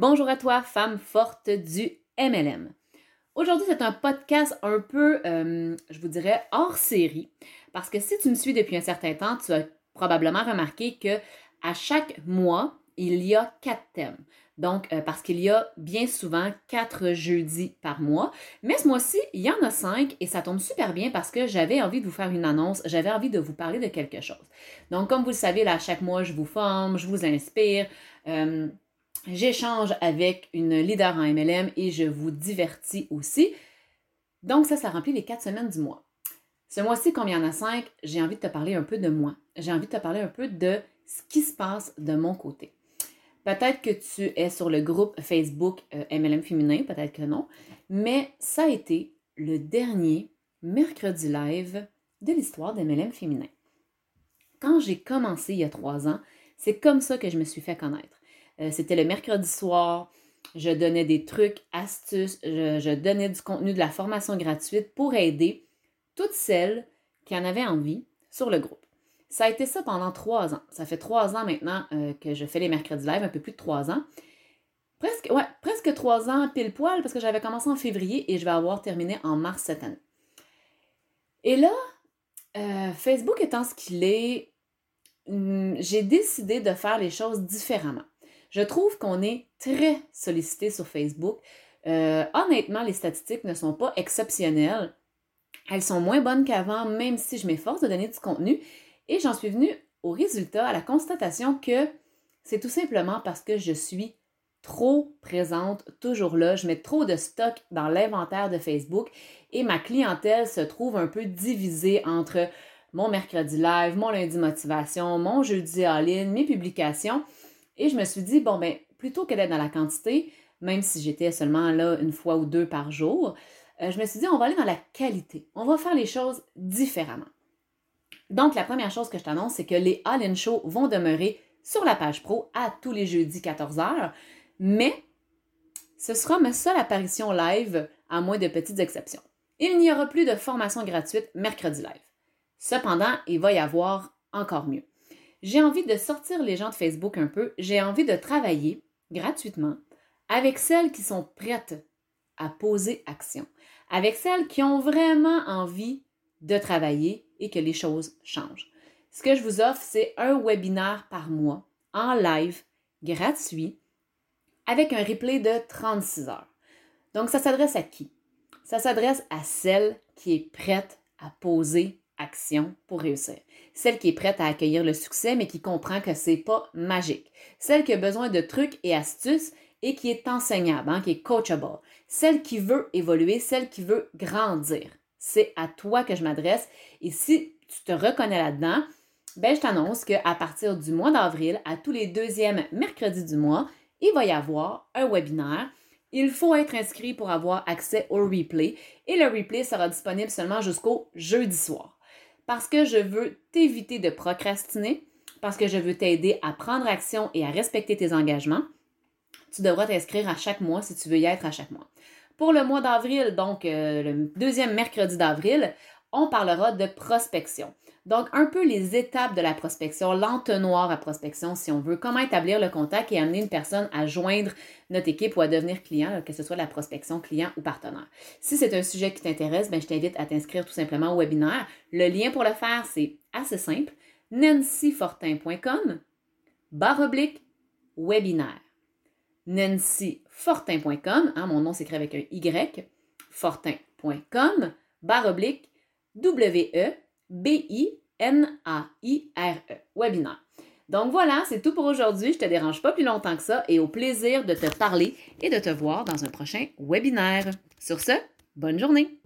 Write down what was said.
Bonjour à toi, femme forte du MLM. Aujourd'hui, c'est un podcast un peu, euh, je vous dirais, hors série, parce que si tu me suis depuis un certain temps, tu as probablement remarqué que à chaque mois, il y a quatre thèmes. Donc, euh, parce qu'il y a bien souvent quatre jeudis par mois. Mais ce mois-ci, il y en a cinq et ça tombe super bien parce que j'avais envie de vous faire une annonce, j'avais envie de vous parler de quelque chose. Donc, comme vous le savez, là, chaque mois, je vous forme, je vous inspire. Euh, j'échange avec une leader en MLM et je vous divertis aussi. Donc, ça, ça remplit les quatre semaines du mois. Ce mois-ci, comme il y en a cinq, j'ai envie de te parler un peu de moi. J'ai envie de te parler un peu de ce qui se passe de mon côté. Peut-être que tu es sur le groupe Facebook MLM euh, Féminin, peut-être que non, mais ça a été le dernier mercredi live de l'histoire d'MLM Féminin. Quand j'ai commencé il y a trois ans, c'est comme ça que je me suis fait connaître. Euh, c'était le mercredi soir, je donnais des trucs, astuces, je, donnais du contenu, de la formation gratuite pour aider toutes celles qui en avaient envie sur le groupe. Ça a été ça pendant trois ans. Ça fait trois ans maintenant euh, que je fais les mercredis live, un peu plus de trois ans. Presque, ouais, presque trois ans pile poil parce que j'avais commencé en février et je vais avoir terminé en mars cette année. Et là, euh, Facebook étant ce qu'il est, hmm, j'ai décidé de faire les choses différemment. Je trouve qu'on est très sollicité sur Facebook. Euh, honnêtement, les statistiques ne sont pas exceptionnelles. Elles sont moins bonnes qu'avant, même si je m'efforce de donner du contenu. Et j'en suis venue au résultat, à la constatation que c'est tout simplement parce que je suis trop présente, toujours là. Je mets trop de stock dans l'inventaire de Facebook et ma clientèle se trouve un peu divisée entre mon mercredi live, mon lundi motivation, mon jeudi ligne, mes publications. Et je me suis dit, bon, ben, plutôt que d'être dans la quantité, même si j'étais seulement là une fois ou deux par jour, euh, je me suis dit, on va aller dans la qualité. On va faire les choses différemment. Donc, la première chose que je t'annonce, c'est que les All-In Show vont demeurer sur la page pro à tous les jeudis 14h, mais ce sera ma seule apparition live, à moins de petites exceptions. Il n'y aura plus de formation gratuite mercredi live. Cependant, il va y avoir encore mieux. J'ai envie de sortir les gens de Facebook un peu, j'ai envie de travailler gratuitement avec celles qui sont prêtes à poser action, avec celles qui ont vraiment envie de travailler et que les choses changent. Ce que je vous offre, c'est un webinaire par mois en live, gratuit, avec un replay de 36 heures. Donc, ça s'adresse à qui? Ça s'adresse à celle qui est prête à poser action pour réussir. Celle qui est prête à accueillir le succès, mais qui comprend que c'est pas magique. Celle qui a besoin de trucs et astuces et qui est enseignable, hein, qui est coachable. Celle qui veut évoluer, celle qui veut grandir c'est à toi que je m'adresse. Et si tu te reconnais là-dedans, ben, je t'annonce qu'à partir du mois d'avril, à tous les deuxièmes mercredis du mois, il va y avoir un webinaire. Il faut être inscrit pour avoir accès au replay et le replay sera disponible seulement jusqu'au jeudi soir. Parce que je veux t'éviter de procrastiner, parce que je veux t'aider à prendre action et à respecter tes engagements, tu devras t'inscrire à chaque mois si tu veux y être à chaque mois. Pour le mois d'avril, donc euh, le deuxième mercredi d'avril, on parlera de prospection. Donc, un peu les étapes de la prospection, l'entonnoir à prospection, si on veut, comment établir le contact et amener une personne à joindre notre équipe ou à devenir client, que ce soit la prospection client ou partenaire. Si c'est un sujet qui t'intéresse, ben, je t'invite à t'inscrire tout simplement au webinaire. Le lien pour le faire, c'est assez simple, nancyfortin.com, barre oblique, webinaire nancyfortin.com, hein, mon nom s'écrit avec un Y, fortin.com, barre W-E-B-I-N-A-I-R-E, webinaire. Donc voilà, c'est tout pour aujourd'hui. Je te dérange pas plus longtemps que ça et au plaisir de te parler et de te voir dans un prochain webinaire. Sur ce, bonne journée!